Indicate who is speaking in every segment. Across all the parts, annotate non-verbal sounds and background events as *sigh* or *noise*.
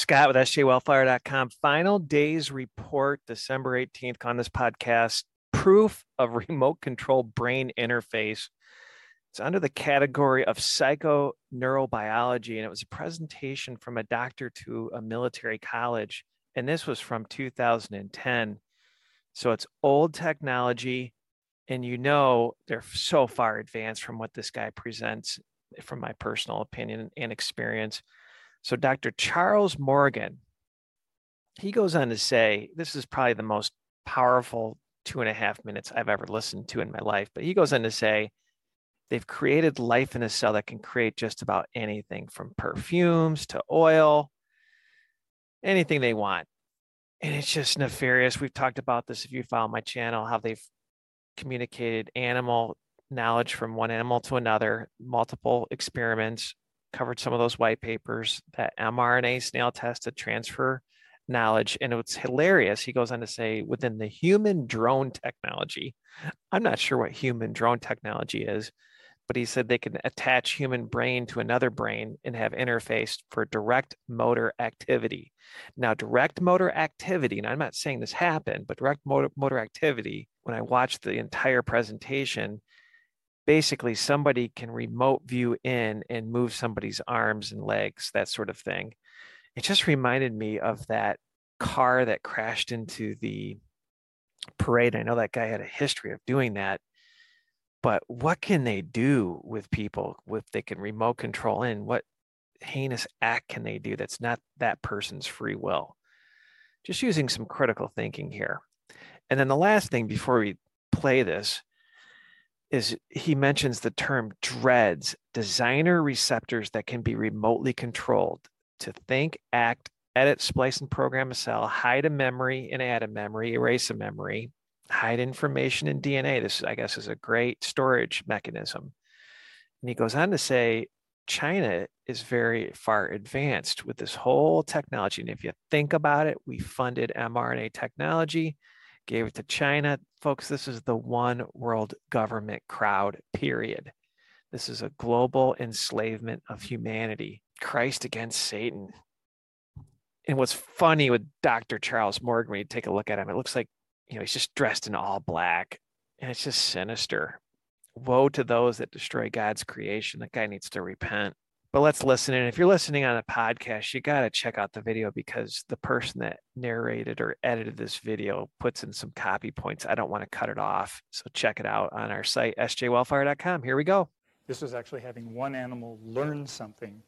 Speaker 1: Scott with sjwellfire.com. Final days report, December 18th on this podcast. Proof of remote control brain interface. It's under the category of psychoneurobiology, and it was a presentation from a doctor to a military college. And this was from 2010. So it's old technology, and you know they're so far advanced from what this guy presents, from my personal opinion and experience. So Dr. Charles Morgan, he goes on to say, this is probably the most powerful two and a half minutes I've ever listened to in my life, but he goes on to say, they've created life in a cell that can create just about anything from perfumes to oil, anything they want. And it's just nefarious. We've talked about this if you follow my channel, how they've communicated animal knowledge from one animal to another, multiple experiments, covered some of those white papers that mRNA snail test to transfer knowledge. And it's hilarious. He goes on to say within the human drone technology, I'm not sure what human drone technology is, but he said they can attach human brain to another brain and have interface for direct motor activity. Now, direct motor activity, and I'm not saying this happened, but direct motor, motor activity, when I watched the entire presentation, basically somebody can remote view in and move somebody's arms and legs, that sort of thing. It just reminded me of that car that crashed into the parade. I know that guy had a history of doing that. But what can they do with people if they can remote control in? What heinous act can they do that's not that person's free will? Just using some critical thinking here. And then the last thing before we play this is he mentions the term DREADDs, designer receptors that can be remotely controlled to think, act, edit, splice, and program a cell, hide a memory and add a memory, erase a memory, hide information in DNA. This, I guess, is a great storage mechanism. And he goes on to say China is very far advanced with this whole technology. And if you think about it, we funded mRNA technology gave it to China. Folks, this is the one world government crowd, period. This is a global enslavement of humanity. Christ against Satan. And what's funny with Dr. Charles Morgan, when you take a look at him, it looks like, you know, he's just dressed in all black and it's just sinister. Woe to those that destroy God's creation. That guy needs to repent but let's listen. And if you're listening on a podcast, you got to check out the video because the person that narrated or edited this video puts in some copy points. I don't want to cut it off. So check it out on our site, sjwellfire.com. Here we go.
Speaker 2: This was actually having one animal learn something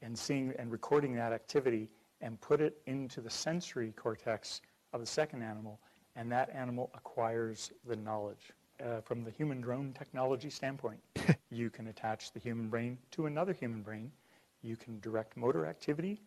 Speaker 2: and seeing and recording that activity and put it into the sensory cortex of the second animal. And that animal acquires the knowledge uh, from the human drone technology standpoint. *laughs* you can attach the human brain to another human brain. You can direct motor activity,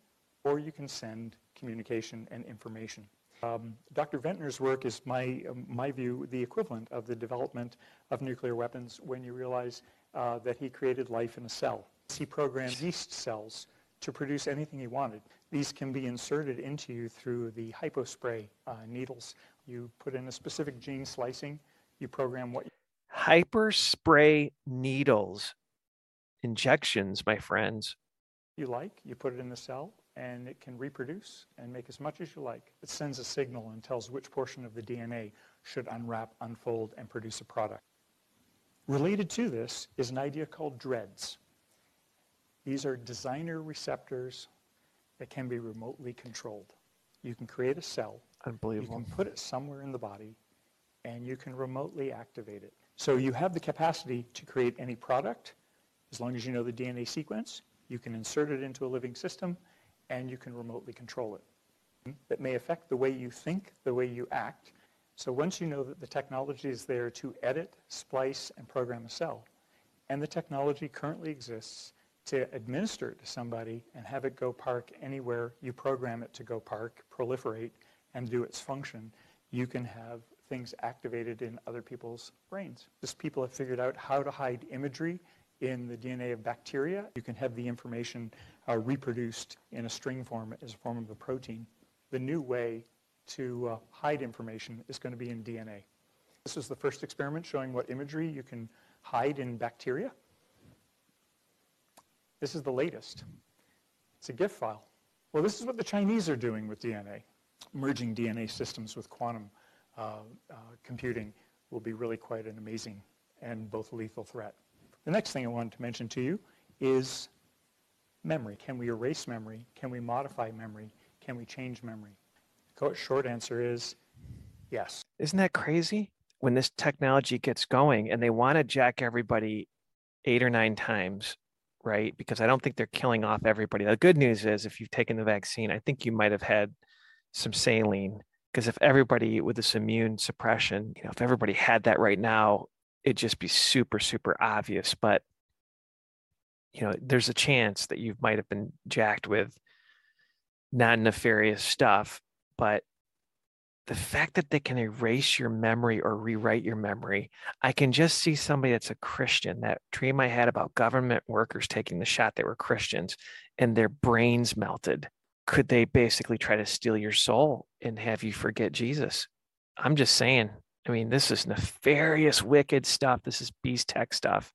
Speaker 2: or you can send communication and information. Um, Dr. Venter's work is, my, uh, my view, the equivalent of the development of nuclear weapons when you realize uh, that he created life in a cell. He programmed yeast cells to produce anything he wanted. These can be inserted into you through the hypospray uh, needles. You put in a specific gene splicing, you program what
Speaker 1: hyper spray needles injections my friends.
Speaker 2: you like you put it in the cell and it can reproduce and make as much as you like. It sends a signal and tells which portion of the dna should unwrap unfold and produce a product. Related to this is an idea called DREADDs. These are designer receptors that can be remotely controlled. You can create a cell.
Speaker 1: Unbelievable
Speaker 2: you can put it somewhere in the body and you can remotely activate it. So you have the capacity to create any product as long as you know the DNA sequence. You can insert it into a living system and you can remotely control it. That may affect the way you think, the way you act. So once you know that the technology is there to edit, splice, and program a cell, and the technology currently exists to administer it to somebody and have it go park anywhere you program it to go park, proliferate, and do its function, you can have things activated in other people's brains. Just people have figured out how to hide imagery in the DNA of bacteria. You can have the information uh, reproduced in a string form as a form of a protein. The new way to uh, hide information is going to be in DNA. This is the first experiment showing what imagery you can hide in bacteria. This is the latest. It's a GIF file. Well, this is what the Chinese are doing with DNA. Merging DNA systems with quantum Uh, uh, computing will be really quite an amazing and both lethal threat. The next thing I wanted to mention to you is memory. Can we erase memory? Can we modify memory? Can we change memory? Short answer is yes.
Speaker 1: Isn't that crazy? When this technology gets going and they want to jack everybody eight or nine times, right? Because I don't think they're killing off everybody. The good news is if you've taken the vaccine, I think you might have had some saline. Because if everybody with this immune suppression, you know, if everybody had that right now, it'd just be super, super obvious. But you know, there's a chance that you might have been jacked with non-nefarious stuff, but the fact that they can erase your memory or rewrite your memory, I can just see somebody that's a Christian. That dream I had about government workers taking the shot that were Christians and their brains melted. Could they basically try to steal your soul and have you forget Jesus? I'm just saying. I mean, this is nefarious, wicked stuff. This is beast tech stuff.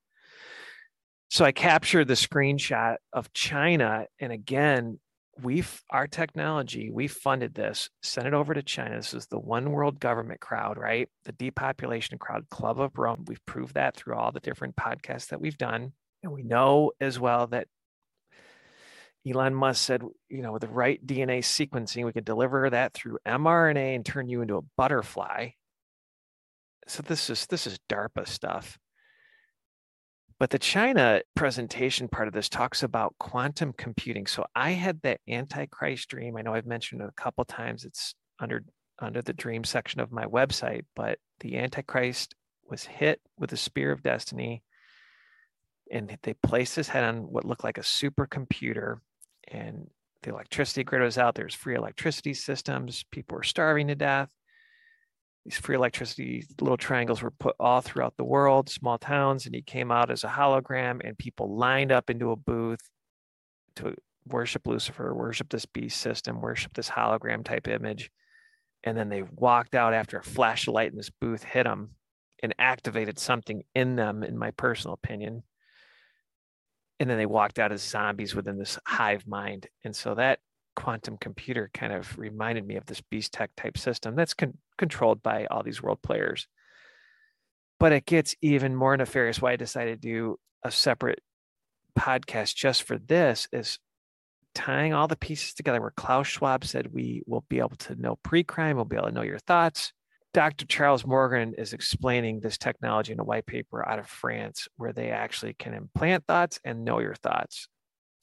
Speaker 1: So I captured the screenshot of China. And again, we've our technology, we funded this, sent it over to China. This is the one world government crowd, right? The depopulation crowd, Club of Rome. We've proved that through all the different podcasts that we've done. And we know as well that Elon Musk said, you know, with the right DNA sequencing, we could deliver that through mRNA and turn you into a butterfly. So this is this is DARPA stuff. But the China presentation part of this talks about quantum computing. So I had that Antichrist dream. I know I've mentioned it a couple times. It's under under the dream section of my website, but the Antichrist was hit with a spear of destiny and they placed his head on what looked like a supercomputer and the electricity grid was out there's free electricity systems people were starving to death these free electricity little triangles were put all throughout the world, small towns, and he came out as a hologram, and people lined up into a booth to worship Lucifer, worship this beast system, worship this hologram type image. And then they walked out after a flash of light in this booth hit them and activated something in them, in my personal opinion. And then they walked out as zombies within this hive mind. And so that quantum computer kind of reminded me of this beast tech type system that's con- controlled by all these world players. But it gets even more nefarious. Why I decided to do a separate podcast just for this is tying all the pieces together where Klaus Schwab said we will be able to know pre crime, we'll be able to know your thoughts. Dr. Charles Morgan is explaining this technology in a white paper out of France where they actually can implant thoughts and know your thoughts.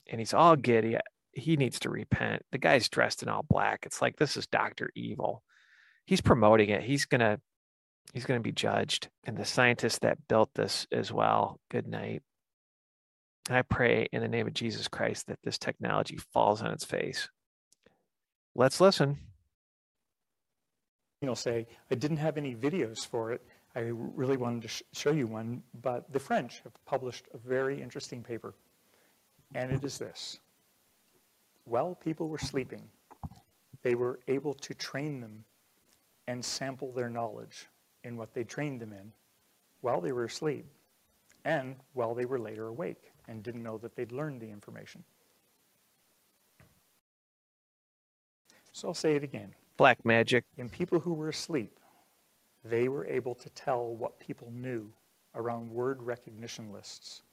Speaker 1: And he's all giddy he needs to repent. The guy's dressed in all black. It's like this is Doctor Evil. He's promoting it. He's gonna he's gonna be judged. And the scientists that built this as well. Good night. And I pray in the name of Jesus Christ that this technology falls on its face. Let's listen.
Speaker 2: You'll say, I didn't have any videos for it. I really wanted to sh- show you one, but the French have published a very interesting paper, and it is this while people were sleeping, they were able to train them and sample their knowledge in what they trained them in while they were asleep and while they were later awake and didn't know that they'd learned the information. So I'll say it again.
Speaker 1: Black magic.
Speaker 2: In people who were asleep, they were able to tell what people knew around word recognition lists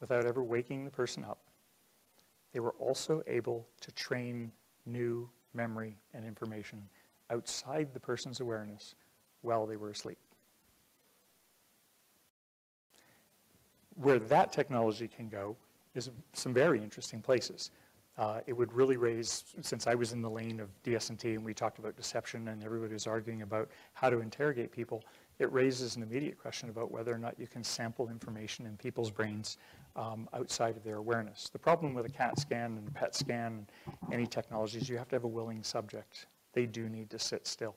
Speaker 2: without ever waking the person up they were also able to train new memory and information outside the person's awareness while they were asleep. Where that technology can go is some very interesting places. Uh, it would really raise, since I was in the lane of DS&T and we talked about deception and everybody was arguing about how to interrogate people, it raises an immediate question about whether or not you can sample information in people's brains um, outside of their awareness. The problem with a CAT scan and a PET scan and any technology is you have to have a willing subject. They do need to sit still.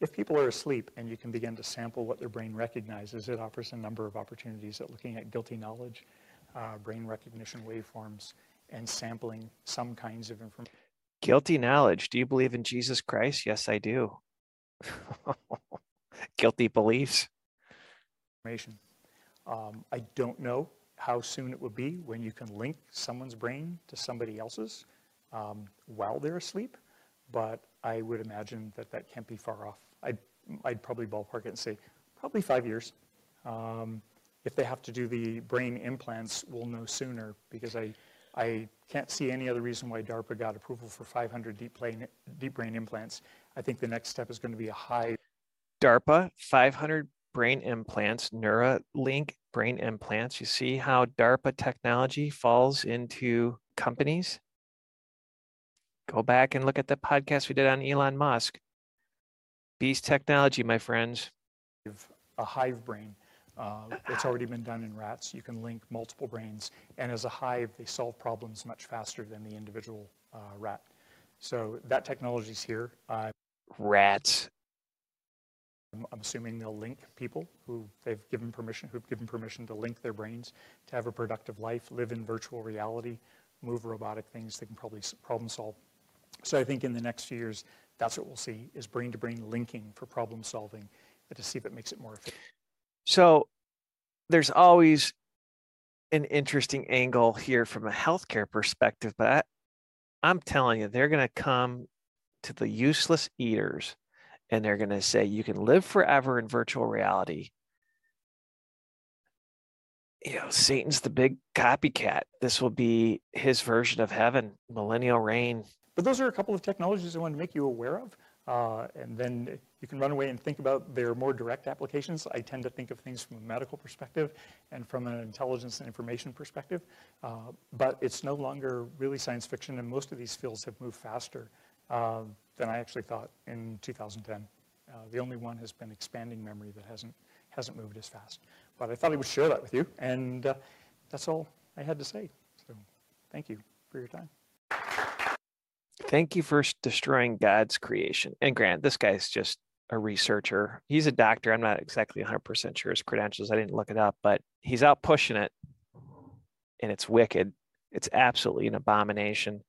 Speaker 2: If people are asleep and you can begin to sample what their brain recognizes, it offers a number of opportunities at looking at guilty knowledge, uh, brain recognition waveforms, and sampling some kinds of information.
Speaker 1: Guilty knowledge. Do you believe in Jesus Christ? Yes, I do. *laughs* Guilty beliefs.
Speaker 2: Information. Um, I don't know how soon it will be when you can link someone's brain to somebody else's um, while they're asleep, but I would imagine that that can't be far off. I'd, I'd probably ballpark it and say probably five years. Um, if they have to do the brain implants, we'll know sooner because I, I can't see any other reason why DARPA got approval for 500 deep, brain, deep brain implants. I think the next step is going to be a high.
Speaker 1: DARPA, 500 brain implants, Neuralink brain implants. You see how DARPA technology falls into companies? Go back and look at the podcast we did on Elon Musk. Beast technology, my friends.
Speaker 2: A hive brain. Uh, it's already been done in rats. You can link multiple brains, and as a hive, they solve problems much faster than the individual uh, rat. So that technology is here. Uh,
Speaker 1: rats.
Speaker 2: I'm assuming they'll link people who they've given permission, who've given permission to link their brains to have a productive life, live in virtual reality, move robotic things. They can probably problem solve. So I think in the next few years, that's what we'll see is brain-to-brain linking for problem solving to see if it makes it more efficient.
Speaker 1: So there's always an interesting angle here from a healthcare perspective, but I, I'm telling you, they're going to come to the useless eaters and they're going to say you can live forever in virtual reality. You know, Satan's the big copycat. This will be his version of heaven, millennial reign.
Speaker 2: But those are a couple of technologies I want to make you aware of. Uh, and then you can run away and think about their more direct applications. I tend to think of things from a medical perspective and from an intelligence and information perspective. Uh, but it's no longer really science fiction, and most of these fields have moved faster uh, than I actually thought in 2010. Uh, the only one has been expanding memory that hasn't, hasn't moved as fast. But I thought I would share that with you, and uh, that's all I had to say. So thank you for your time.
Speaker 1: Thank you for destroying God's creation. And Grant, this guy's just a researcher. He's a doctor. I'm not exactly 100% sure his credentials. I didn't look it up, but he's out pushing it and it's wicked. It's absolutely an abomination.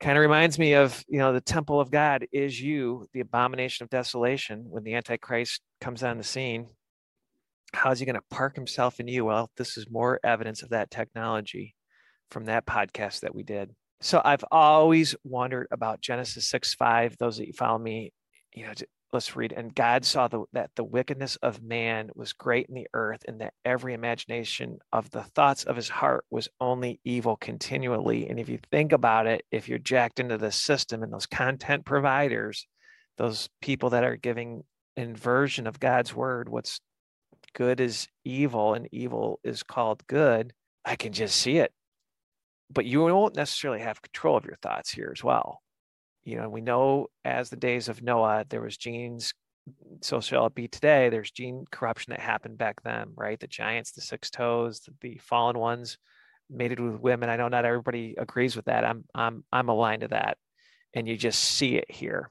Speaker 1: Kind of reminds me of, you know, the temple of God is you, the abomination of desolation. When the Antichrist comes on the scene, how's he going to park himself in you? Well, this is more evidence of that technology from that podcast that we did so I've always wondered about Genesis 6 5. Those that you follow me, you know, let's read. And God saw the, that the wickedness of man was great in the earth, and that every imagination of the thoughts of his heart was only evil continually. And if you think about it, if you're jacked into the system and those content providers, those people that are giving inversion of God's word, what's good is evil and evil is called good, I can just see it but you won't necessarily have control of your thoughts here as well. You know, we know as the days of Noah, there was genes, so shall it be today. There's gene corruption that happened back then, right? The giants, the six toes, the, the fallen ones mated with women. I know not everybody agrees with that. I'm I'm I'm aligned to that. And you just see it here.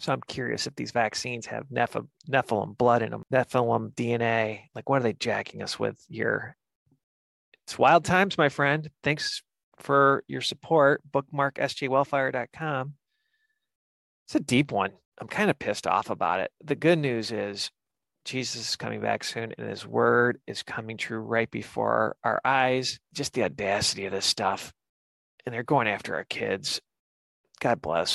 Speaker 1: So I'm curious if these vaccines have Neph- Nephilim blood in them, Nephilim DNA. Like, what are they jacking us with here? It's wild times, my friend. Thanks for your support. Bookmark sjwellfire.com. It's a deep one. I'm kind of pissed off about it. The good news is Jesus is coming back soon and his word is coming true right before our, our eyes. Just the audacity of this stuff. And they're going after our kids. God bless.